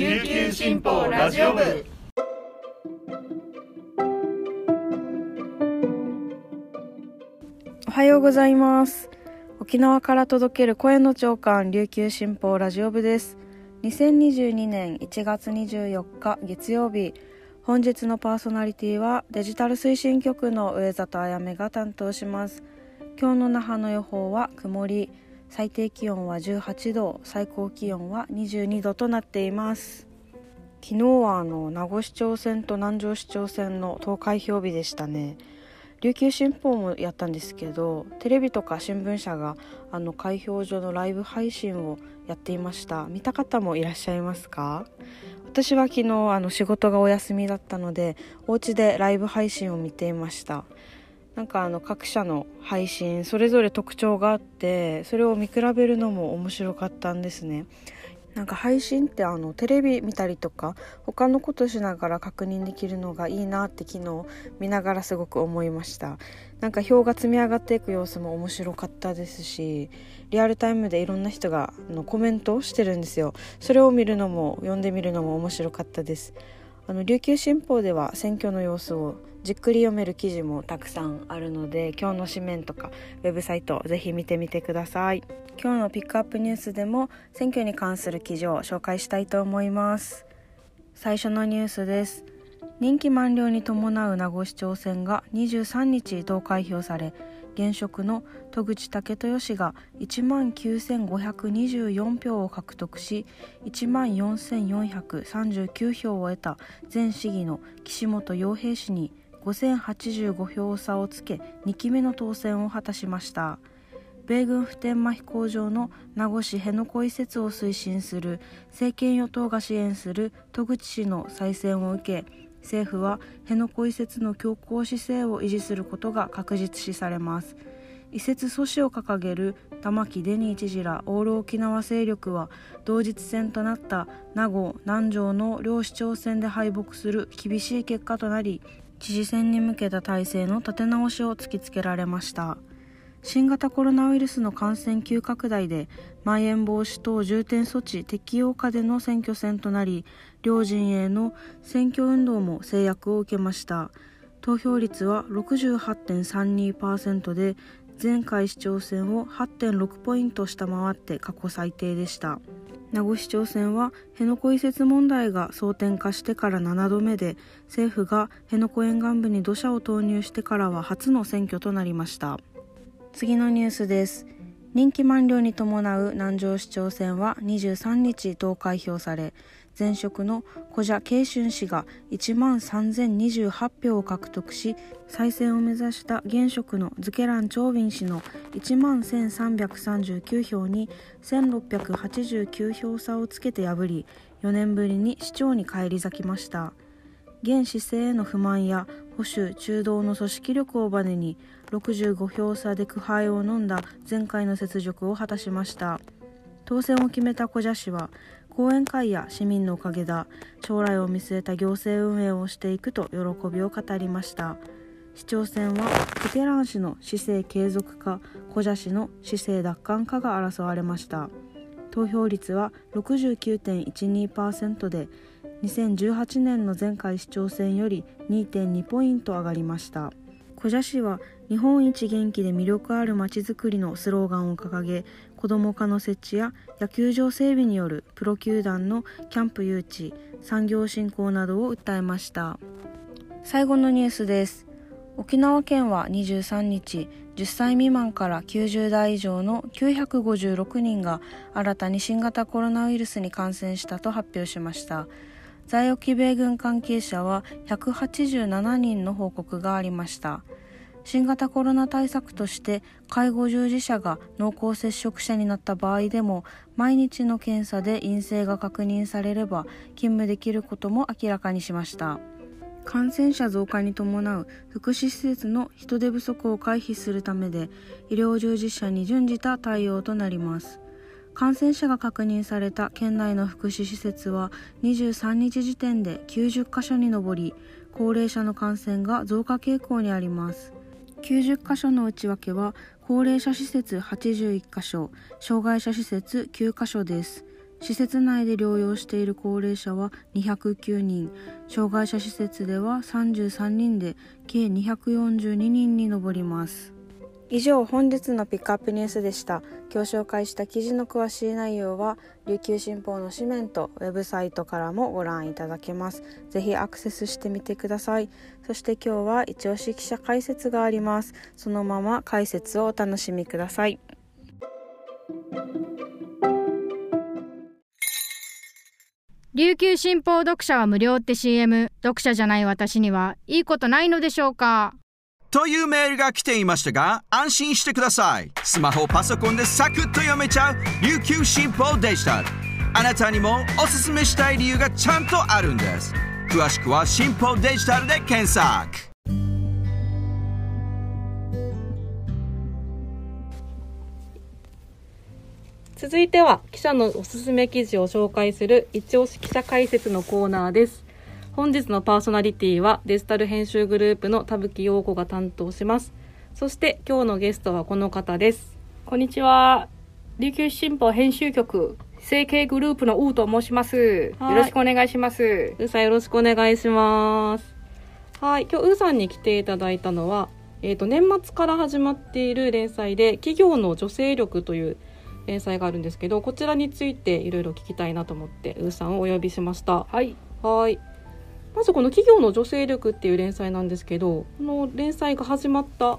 琉球新報ラジオ部。おはようございます。沖縄から届ける声の長官琉球新報ラジオ部です。2022年1月24日月曜日。本日のパーソナリティはデジタル推進局の上里あやめが担当します。今日の那覇の予報は曇り。最低気温は18度最高気温は22度となっています。昨日はあの名護市長選と南城市長選の投開票日でしたね。琉球新報もやったんですけどテレビとか新聞社があの開票所のライブ配信をやっていました。見た方もいらっしゃいますか？私は昨日あの仕事がお休みだったのでお家でライブ配信を見ていました。なんかあの各社の配信それぞれ特徴があってそれを見比べるのも面白かったんですね。なんか配信ってあのテレビ見たりとか他のことしながら確認できるのがいいなって昨日見ながらすごく思いました。なんか表が積み上がっていく様子も面白かったですしリアルタイムでいろんな人があのコメントをしてるんですよ。それを見るのも読んでみるのも面白かったです。あの琉球新報では選挙の様子をじっくり読める記事もたくさんあるので今日の紙面とかウェブサイトぜひ見てみてください。今日のピックアップニュースでも選挙に関する記事を紹介したいと思います。最初のニュースです。任期満了に伴う名護市長選が23日投開票され現職の戸口武豊氏が1万9524票を獲得し1万4439票を得た前市議の岸本洋平氏に5085票差をつけ2期目の当選を果たしました。米軍普天間飛行場の名護市辺野古移設を推進する政権与党が支援する戸口氏の再選を受け政府は辺野古移設の強硬姿勢を維持することが確実視されます。移設阻止を掲げる玉城デニー知事らオール沖縄勢力は同日戦となった名護南城の両市長選で敗北する厳しい結果となり知事選に向けた体制の立て直しを突きつけられました。新型コロナウイルスの感染急拡大でまん延防止等重点措置適用下での選挙戦となり両陣営の選挙運動も制約を受けました。投票率は68.32%で前回市長選を8.6ポイント下回って過去最低でした。名護市長選は辺野古移設問題が争点化してから7度目で政府が辺野古沿岸部に土砂を投入してからは初の選挙となりました。次のニュースです。任期満了に伴う南城市長選は23日投開票され前職の古謝慶春氏が1万3028票を獲得し再選を目指した現職のズケラン・チョービン氏の1万1339票に1689票差をつけて破り4年ぶりに市長に返り咲きました。現市政への不満や保守中道の組織力をバネに65票差で苦杯を飲んだ前回の雪辱を果たしました。当選を決めた古謝氏は講演会や市民のおかげだ将来を見据えた行政運営をしていくと喜びを語りました。市長選はテケラン氏の市政継続か古謝氏の市政奪還かが争われました。投票率は69.12%で2018年の前回市長選より2.2ポイント上がりました。古謝市は日本一元気で魅力あるまちづくりのスローガンを掲げ子ども科の設置や野球場整備によるプロ球団のキャンプ誘致産業振興などを訴えました。最後のニュースです。沖縄県は23日10歳未満から90代以上の956人が新たに新型コロナウイルスに感染したと発表しました。在沖米軍関係者は187人の報告がありました。新型コロナ対策として介護従事者が濃厚接触者になった場合でも毎日の検査で陰性が確認されれば勤務できることも明らかにしました。感染者増加に伴う福祉施設の人手不足を回避するためで医療従事者に準じた対応となります。感染者が確認された県内の福祉施設は23日時点で90カ所に上り高齢者の感染が増加傾向にあります。90カ所の内訳は高齢者施設81カ所障害者施設9カ所です。施設内で療養している高齢者は209人障害者施設では33人で計242人に上ります。以上本日のピックアップニュースでした。今日紹介した記事の詳しい内容は琉球新報の紙面とウェブサイトからもご覧いただけます。ぜひアクセスしてみてください。そして今日は一押し記者解説があります。そのまま解説をお楽しみください。琉球新報読者は無料って CM 読者じゃない私にはいいことないのでしょうか？というメールが来ていましたが安心してください。スマホパソコンでサクッと読めちゃう琉球新報デジタル。あなたにもおすすめしたい理由がちゃんとあるんです。詳しくは新報デジタルで検索。続いては記者のおすすめ記事を紹介する一押し記者解説のコーナーです。本日のパーソナリティはデジタル編集グループの田吹陽子が担当します。そして今日のゲストはこの方です。こんにちは。琉球新報編集局成形グループのウーと申します。よろしくお願いします。うーさんよろしくお願いします。はい。今日うーさんに来ていただいたのはえーと年末から始まっている連載で企業の女性力という連載があるんですけどこちらについていろいろ聞きたいなと思ってうーさんをお呼びしました。はい。はいまずこの企業の女性力っていう連載なんですけどこの連載が始まった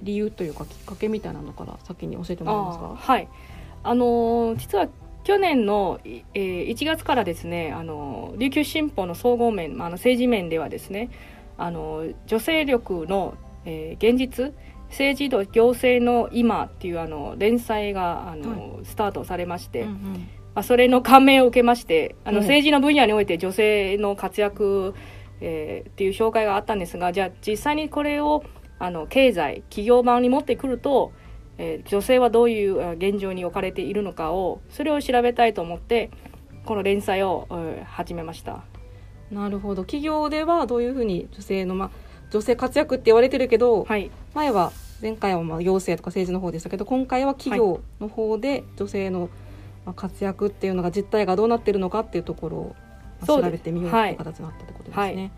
理由というかきっかけみたいなのから先に教えてもらえますか？はい。あのー実は去年の、いえー1月からですね、あのー琉球新報の総合面、まああの政治面ではですね、あのー女性力の、えー現実政治と行政の今っていうあの連載があの、スタートされまして、うんうんまあ、それの感銘を受けましてあの、うん。政治の分野において女性の活躍、えーっていう紹介があったんですがじゃあ実際にこれをあの経済企業版に持ってくると、えー女性はどういうあ現状に置かれているのかをそれを調べたいと思ってこの連載を、えー始めました。なるほど。企業ではどういうふうに女性のまあ女性活躍って言われてるけど、はい、前は前回はまあ行政とか政治の方でしたけど今回は企業の方で女性のまあ活躍っていうのが実態がどうなってるのかっていうところを調べてみようっていう形になったってことですね。はい。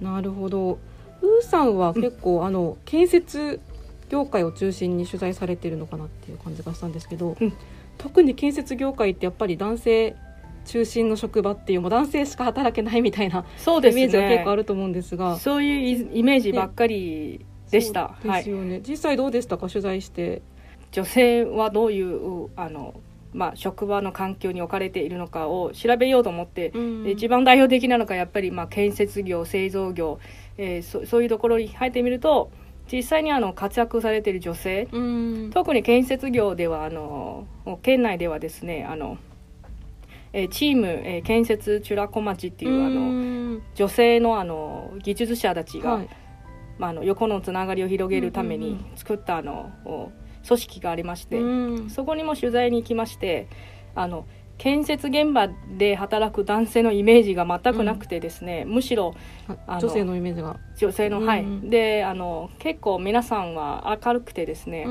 なるほど。ウーさんは結構、あの建設業界を中心に取材されてるのかなっていう感じがしたんですけど、うん。特に建設業界ってやっぱり男性中心の職場っていうもう男性しか働けないみたいなそうですイメージは結ね構あると思うんですが。そういうイメージばっかりでした。ですよね、実際どうでしたか？取材して。女性はどういうあの、まあ、職場の環境に置かれているのかを調べようと思って、で一番代表的なのがやっぱり、まあ、建設業製造業、えーそそういうところに入ってみると実際にあの活躍されている女性うん。特に建設業ではあの県内ではですねあの、えーチーム、えー建設チュラコ町っていうあのの女性のあの技術者たちが、はい。まあ、あの横のつながりを広げるためにうんうんうん。作ったあのお組織がありまして、うん。そこにも取材に行きましてあの建設現場で働く男性のイメージが全くなくてですね、むしろ女性のイメージが、女性の、うん。はいであの結構皆さんは明るくてですね、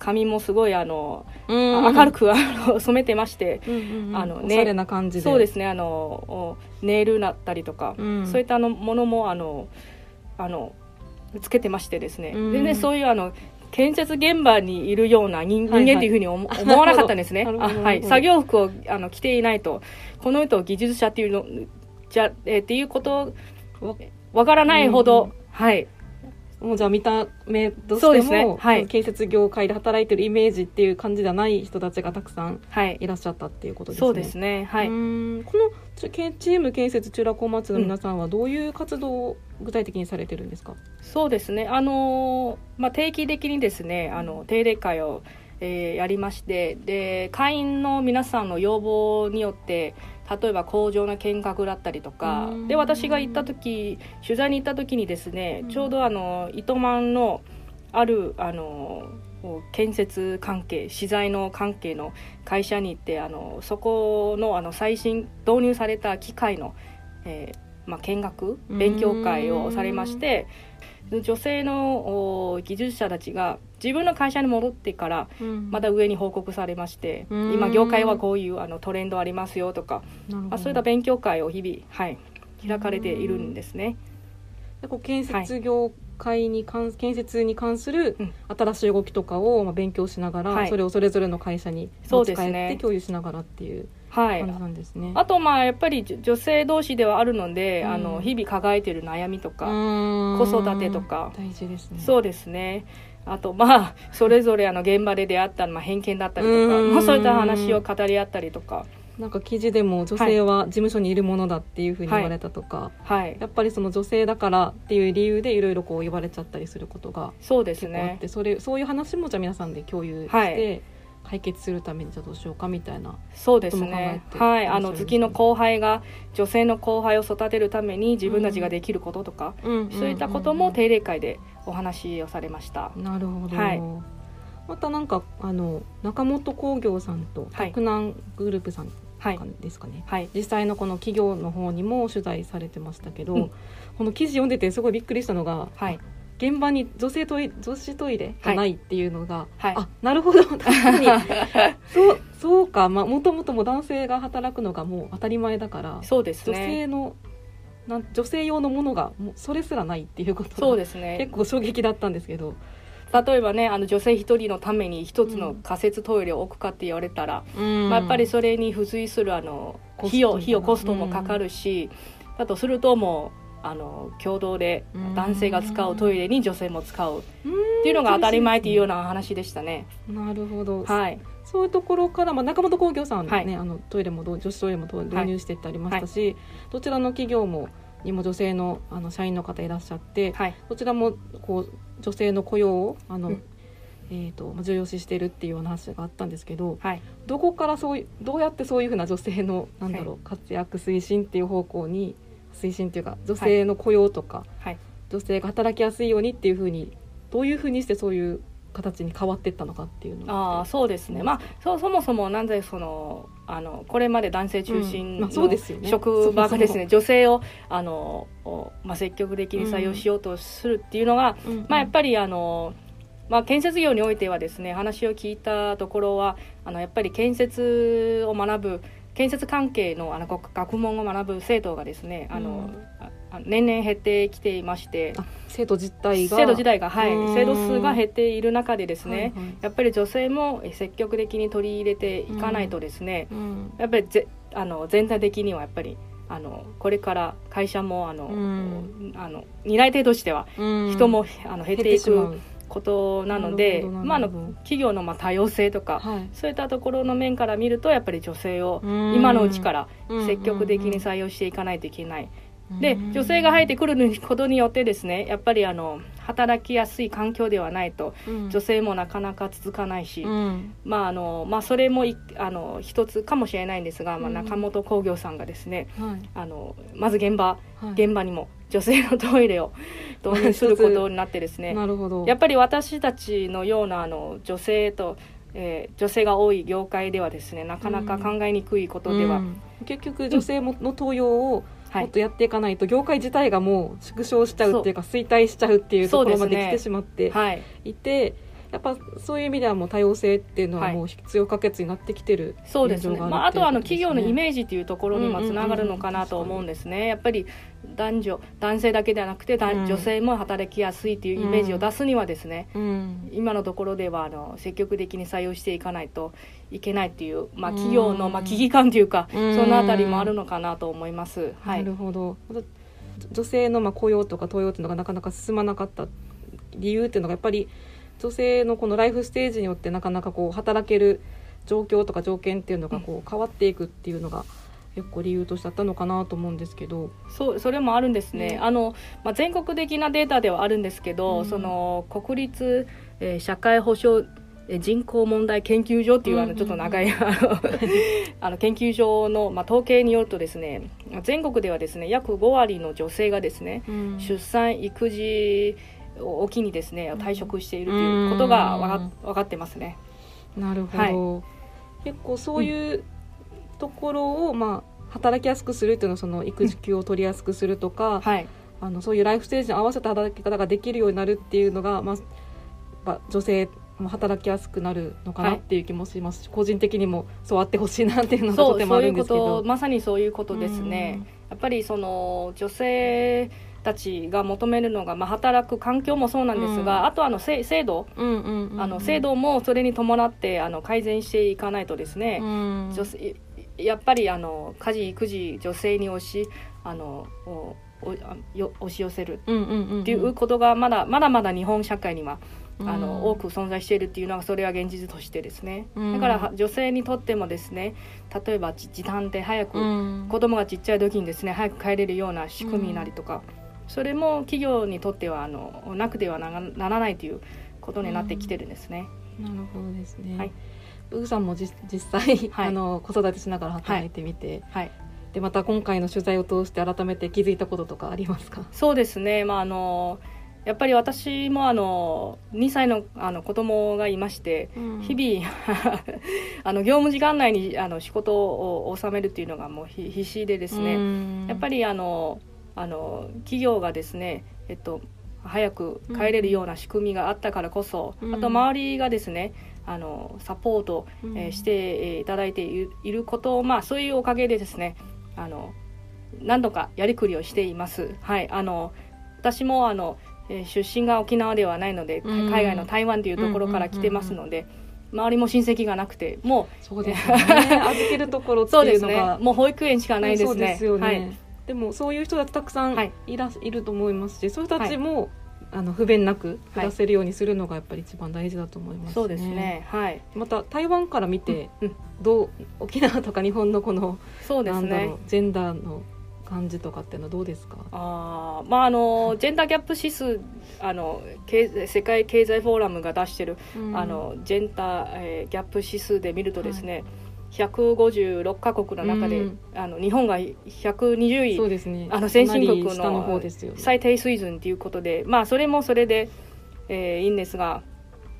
髪もすごいあの、あ明るくあの染めてまして、うんうんうん。あのねおしゃれな感じで。そうですねあのおネイルだったりとか、うん。そういったあのものもあのあのつけてましてですね、うん。全然そういうあの建設現場にいるような人,、間というふうに思 思わなかったんですね。はい、作業服をあの着ていないとこの人を技術者っていうのじゃ、えーっていうことわわからないほど、うん。はいもうじゃあ見た目としても、ねはい建設業界で働いてるイメージっていう感じではない人たちがたくさんはいいらっしゃったっていうことですね。そうですねはうい。このチーム建設中ラ小松の皆さんはどういう活動を具体的にされてるんですか？そうですね、あのーまあ、定期的にですねあの定例会を、えーやりましてで会員の皆さんの要望によって例えば工場の見学だったりとかうん。で私が行った時取材に行った時にですね、うん。ちょうどあの糸満のあるあの建設関係資材の関係の会社に行ってあのそこのあの最新導入された機械の、えーまあ、見学勉強会をされまして女性のお技術者たちが自分の会社に戻ってからうん。また上に報告されまして、うん。今業界はこういうあのトレンドありますよとか、まあ、そういった勉強会を日々、はい、開かれているんですね。でこう建設業界に関、建設に関するうん。新しい動きとかをまあ勉強しながら、はい。それをそれぞれの会社にそう持ち帰って共有しながらっていうはい。感じなんですね。あとまあやっぱり女女性同士ではあるので、うん。あの日々抱えている悩みとか、子子育てとか。大事ですね。そうですねあとまあそれぞれあの現場で出会った、まあ、偏見だったりとか、うん。まあ、そういった話を語り合ったりとか。なんか記事でも女性は事務所にいるものだっていうふうに言われたとか、はい。やっぱりその女性だからっていう理由でいろいろこう言われちゃったりすることがそうですね。結構あって、それそういう話もじゃあ皆さんで共有して、はい解決するためにじゃあどうしようかみたいな。そうですね。はい。あの月の後輩が女性の後輩を育てるために自分たちができることとか、そういったことも定例会でお話をされました、なるほど、はい。またなんかあの中本工業さんとはい。洛南グループさんはい。ですかね、はい。実際のこの企業の方にも取材されてましたけど、うん。この記事読んでてすごいびっくりしたのがはい。現場に女性トイ女子トイレがないっていうのが、はい。あなるほど。確かに。そうそうか。まあもともとも男性が働くのがもう当たり前だからそうです女性ねのなん女性用のものがもうそれすらないっていうことがそうですね。結構衝撃だったんですけど、例えばねあの女性一人のために一つの仮設トイレを置くかって言われたら、まあ、やっぱりそれに付随するあの費用費用コストもかかるし、だとするともうあの共同で男性が使うトイレに女性も使う。っていうのが当たり前っていうような話でしたね。なるほど、はい、そういうところから、まあ、中本工業さんね、はい。あのトイレもどう女子トイレも導入してってありましたし、どちらの企業もにも女性のあの社員の方いらっしゃって、はい、どちらもこう女性の雇用をあの、うん。えー、とまあ重要視してるっていうような話があったんですけどはい、どこからそういうどうやってそういうふうな女性のなんだろう、活躍推進っていう方向に推進っていうか女性の雇用とか、はい。女性が働きやすいようにっていうふうにどういうふうにしてそういう形に変わっていったのかっていうのああそうですね、まあ、そそもそもなぜそのあのこれまで男性中心の職場がですね、そも女性をあの、おまあ、積極的に採用しようとするっていうのが、まあ、やっぱりあの、まあ、建設業においてはですね話を聞いたところはあのやっぱり建設を学ぶ建設関係のあの学学問を学ぶ生徒がですねあの、うん。年々減ってきていましてあ生徒自体が。生徒自体が、はい。うん、生徒数が減っている中でですね、はいはい。やっぱり女性もえ積極的に取り入れていかないとですね、うん。やっぱりぜあの全体的にはやっぱりあのこれから会社もあの、うん。あの担い手としてはうん。人も、あの減っていくことなのでまあ、あの企業のまあ多様性とか、はい。そういったところの面から見るとやっぱり女性をうん。今のうちからうん。積極的に採用していかないといけない。うん。で女性が入ってくることによってですねやっぱりあの働きやすい環境ではないとうん。女性もなかなか続かないし、うん。まああのまあ、それもいあの一つかもしれないんですが、まあ、うん。中本工業さんがですねはい。あのまず現場はい。現場にも女性のトイレを導入することになってですね なるほど。やっぱり私たちのようなあの女性と、えー女性が多い業界ではですねなかなか考えにくいことでは、うん。結局女性もの登用をはい。もっとやっていかないと業界自体がもう縮小しちゃうっていうか衰退しちゃうっていうところまで来てしまってはい、いてやっぱそういう意味ではもう多様性っていうのははい。もう必要不可欠になってきてるそうですね、まあ、あとはあの企業のイメージっていうところにもつながるのかなと思うんですね、やっぱり男女男性だけではなくて、女性も働きやすいっていうイメージを出すにはですね、うん。今のところではあの積極的に採用していかないといけないっていう、まあ、企業の、うんまあ、危機感というか、うん。そのあたりもあるのかなと思います。はないるほど。女性のまあ雇用とか登用っていうのがなかなか進まなかった理由っていうのがやっぱり女性のこのライフステージによってなかなかこう働ける状況とか条件っていうのがこう変わっていくっていうのが結構理由としてあったのかなと思うんですけど。そうそれもあるんですね、うんあのまあ、全国的なデータではあるんですけど、うん。その国立、えー社会保障えー人口問題研究所っていうあのちょっと長いあの 研究所の、まあ、統計によるとですね全国ではですね約5割の女性がですね出産育児を機にですね退職しているということがわか分かってますね。なるほど、結構そういうところを、まあ、働きやすくするっていうのはその育児休を取りやすくするとか、はい、あのそういうライフステージに合わせた働き方ができるようになるっていうのが、まあ、ぱ女性も働きやすくなるのかなはいっていう気もしますし、個人的にもそうあってほしいなっていうのがとてもあるんですけど。とまさにそういうことですね。やっぱりその女性たちが求めるのが、まあ、働く環境もそうなんですが、うん。あとあのせ制度。制度もそれに伴ってあの改善していかないとですね、うん。女性やっぱりあの家事育児女性に押しあのおおあよ押し寄せる。っていうことがまだまだまだ日本社会にはあうん。の多く存在しているっていうのがそれは現実としてですね、うん。だからは女性にとってもですね例えばじ時短で早く、うん。子供がちっちゃい時にですね早く帰れるような仕組みなりとか、それも企業にとってはあのなくてはならないということになってきてるんですね。なるほどですね。はい。さんもじ実際、はい。あの子育てしながら働いてみて、はい、でまた今回の取材を通して改めて気づいたこととかありますか？そうですね、まあ、あのやっぱり私もあの2歳のあの子供がいまして、日々 あの業務時間内にあの仕事を収めるっていうのがもうひ必死でですね、やっぱりりあのあの企業がですね、えっと、早く帰れるような仕組みがあったからこそ、うんあと周りがですねあのサポート、えーしてえーいただいていることを、まあ、そういうおかげでですねあの何度かやりくりをしています。はい、あの私もあの、えー出身が沖縄ではないので、うん海外の台湾というところから来てますので、周りも親戚がなくてもそうですよね。預けるところうってそうですねいうのが。もう保育園しかないですね。そうですよね。はいでもそういう人たちたくさんはいいら、い、ると思いますし、そういう人たちも、あの不便なく暮らせるようにするのがやっぱり一番大事だと思います、そうですね。はい。また台湾から見て、うんうんどう沖縄とか日本のこの、そうですねなんだろう。ジェンダーの感じとかっていうのはどうですか？あーまああのジェンダーギャップ指数あの経世界経済フォーラムが出してる、あのジェンダー、えーギャップ指数で見るとですね、156カ国の中で、うんあの日本が120位そうですね。あの先進国の。最低水準ということで、まあ、それもそれで、えーいいんですが、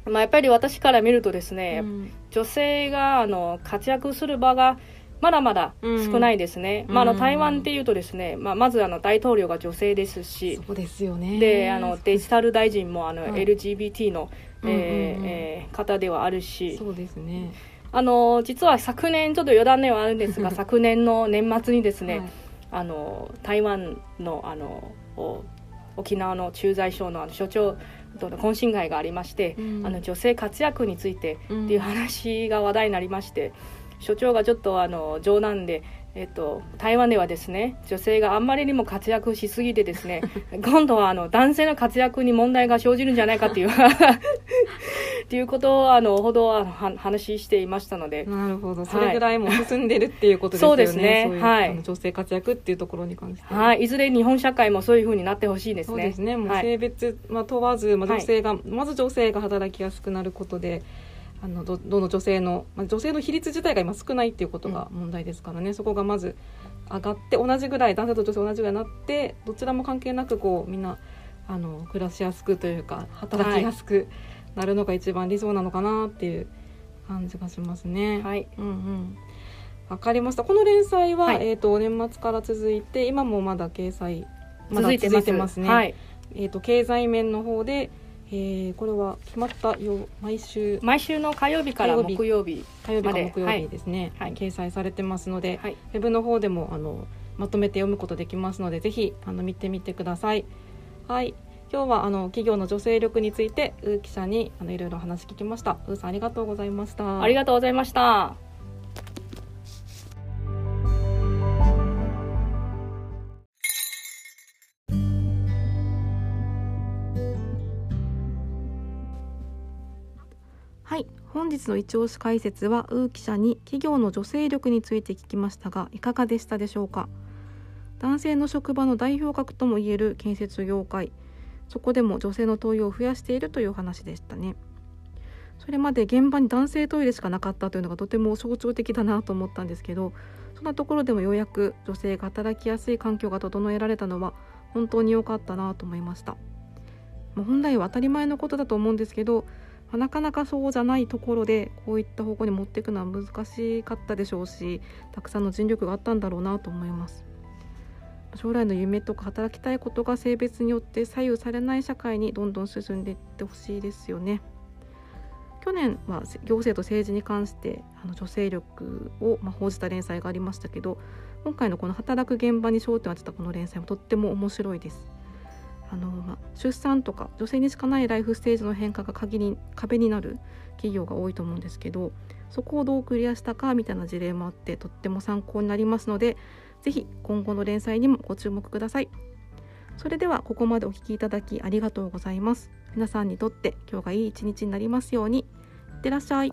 まあ、やっぱり私から見るとですね、うん女性があの活躍する場がまだまだ少ないですね、うんまあ、あの台湾っていうとですね、まあ、まずあの大統領が女性ですし、そうですよね。であのデジタル大臣もあの、はい LGBT の、えーうんうんうんえー方ではあるしそうですね。あの実は昨年ちょっと余談ではあるんですが 昨年の年末にですね、はい。あの台湾のあのお沖縄の駐在所のあの所長との懇親会がありまして、うん。あの女性活躍についてうんっていう話が話題になりまして、所長がちょっとあの冗談で、えっと、台湾ではですね女性があんまりにも活躍しすぎてですね 今度はあの男性の活躍に問題が生じるんじゃないかっていう っていうことをあのほどあのは話していましたので。なるほど。それぐらいもう進んでるっていうことですよね。そうですねはい女性活躍っていうところに関して。はい、いずれ日本社会もそういうふうになってほしいですね。そうですね。もうはい性別、まあ問わず、まあはい女性が、まず女性が働きやすくなることで。あのどどの女性の、まあ、女性の比率自体が今少ないっていうことが問題ですからね、そこがまず上がって同じぐらい男性と女性同じぐらいになってどちらも関係なくこうみんなあの暮らしやすくというか働きやすくなるのが一番理想なのかなっていう感じがしますね。はい、うんうん。わかりました。この連載は、はいえっ、と年末から続いて今もまだ掲載まだ続いてますね。はい、えっ、と経済面の方で、えーこれは決まったよ毎週毎週の火曜日から火曜日木曜日火曜日か木曜日ですね、はい掲載されてますので、はいウェブの方でもあのまとめて読むことできますのでぜひあの見てみてください。はい。今日はあの企業の女性力についてウー記者にあのいろいろ話聞きました。ウーさんありがとうございました。ありがとうございました。本日の一押し解説はウー記者に企業の女性力について聞きましたがいかがでしたでしょうか？男性の職場の代表格ともいえる建設業界そこでも女性の登用を増やしているという話でしたね。それまで現場に男性トイレしかなかったというのがとても象徴的だなと思ったんですけどそんなところでもようやく女性が働きやすい環境が整えられたのは本当に良かったなと思いました、まあ本来は当たり前のことだと思うんですけどなかなかそうじゃないところでこういった方向に持っていくのは難しかったでしょうしたくさんの尽力があったんだろうなと思います将来の夢とか働きたいことが性別によって左右されない社会にどんどん進んでいってほしいですよね。去年は行政と政治に関してあの女性力を、ま、報じた連載がありましたけど今回のこの働く現場に焦点を当てたこの連載もとっても面白いです。あのまあ、出産とか女性にしかないライフステージの変化が鍵に壁になる企業が多いと思うんですけどそこをどうクリアしたかみたいな事例もあってとっても参考になりますので是非今後の連載にもご注目ください。それではここまでお聴きいただきありがとうございます。皆さんにとって今日がいい一日になりますように。いってらっしゃい。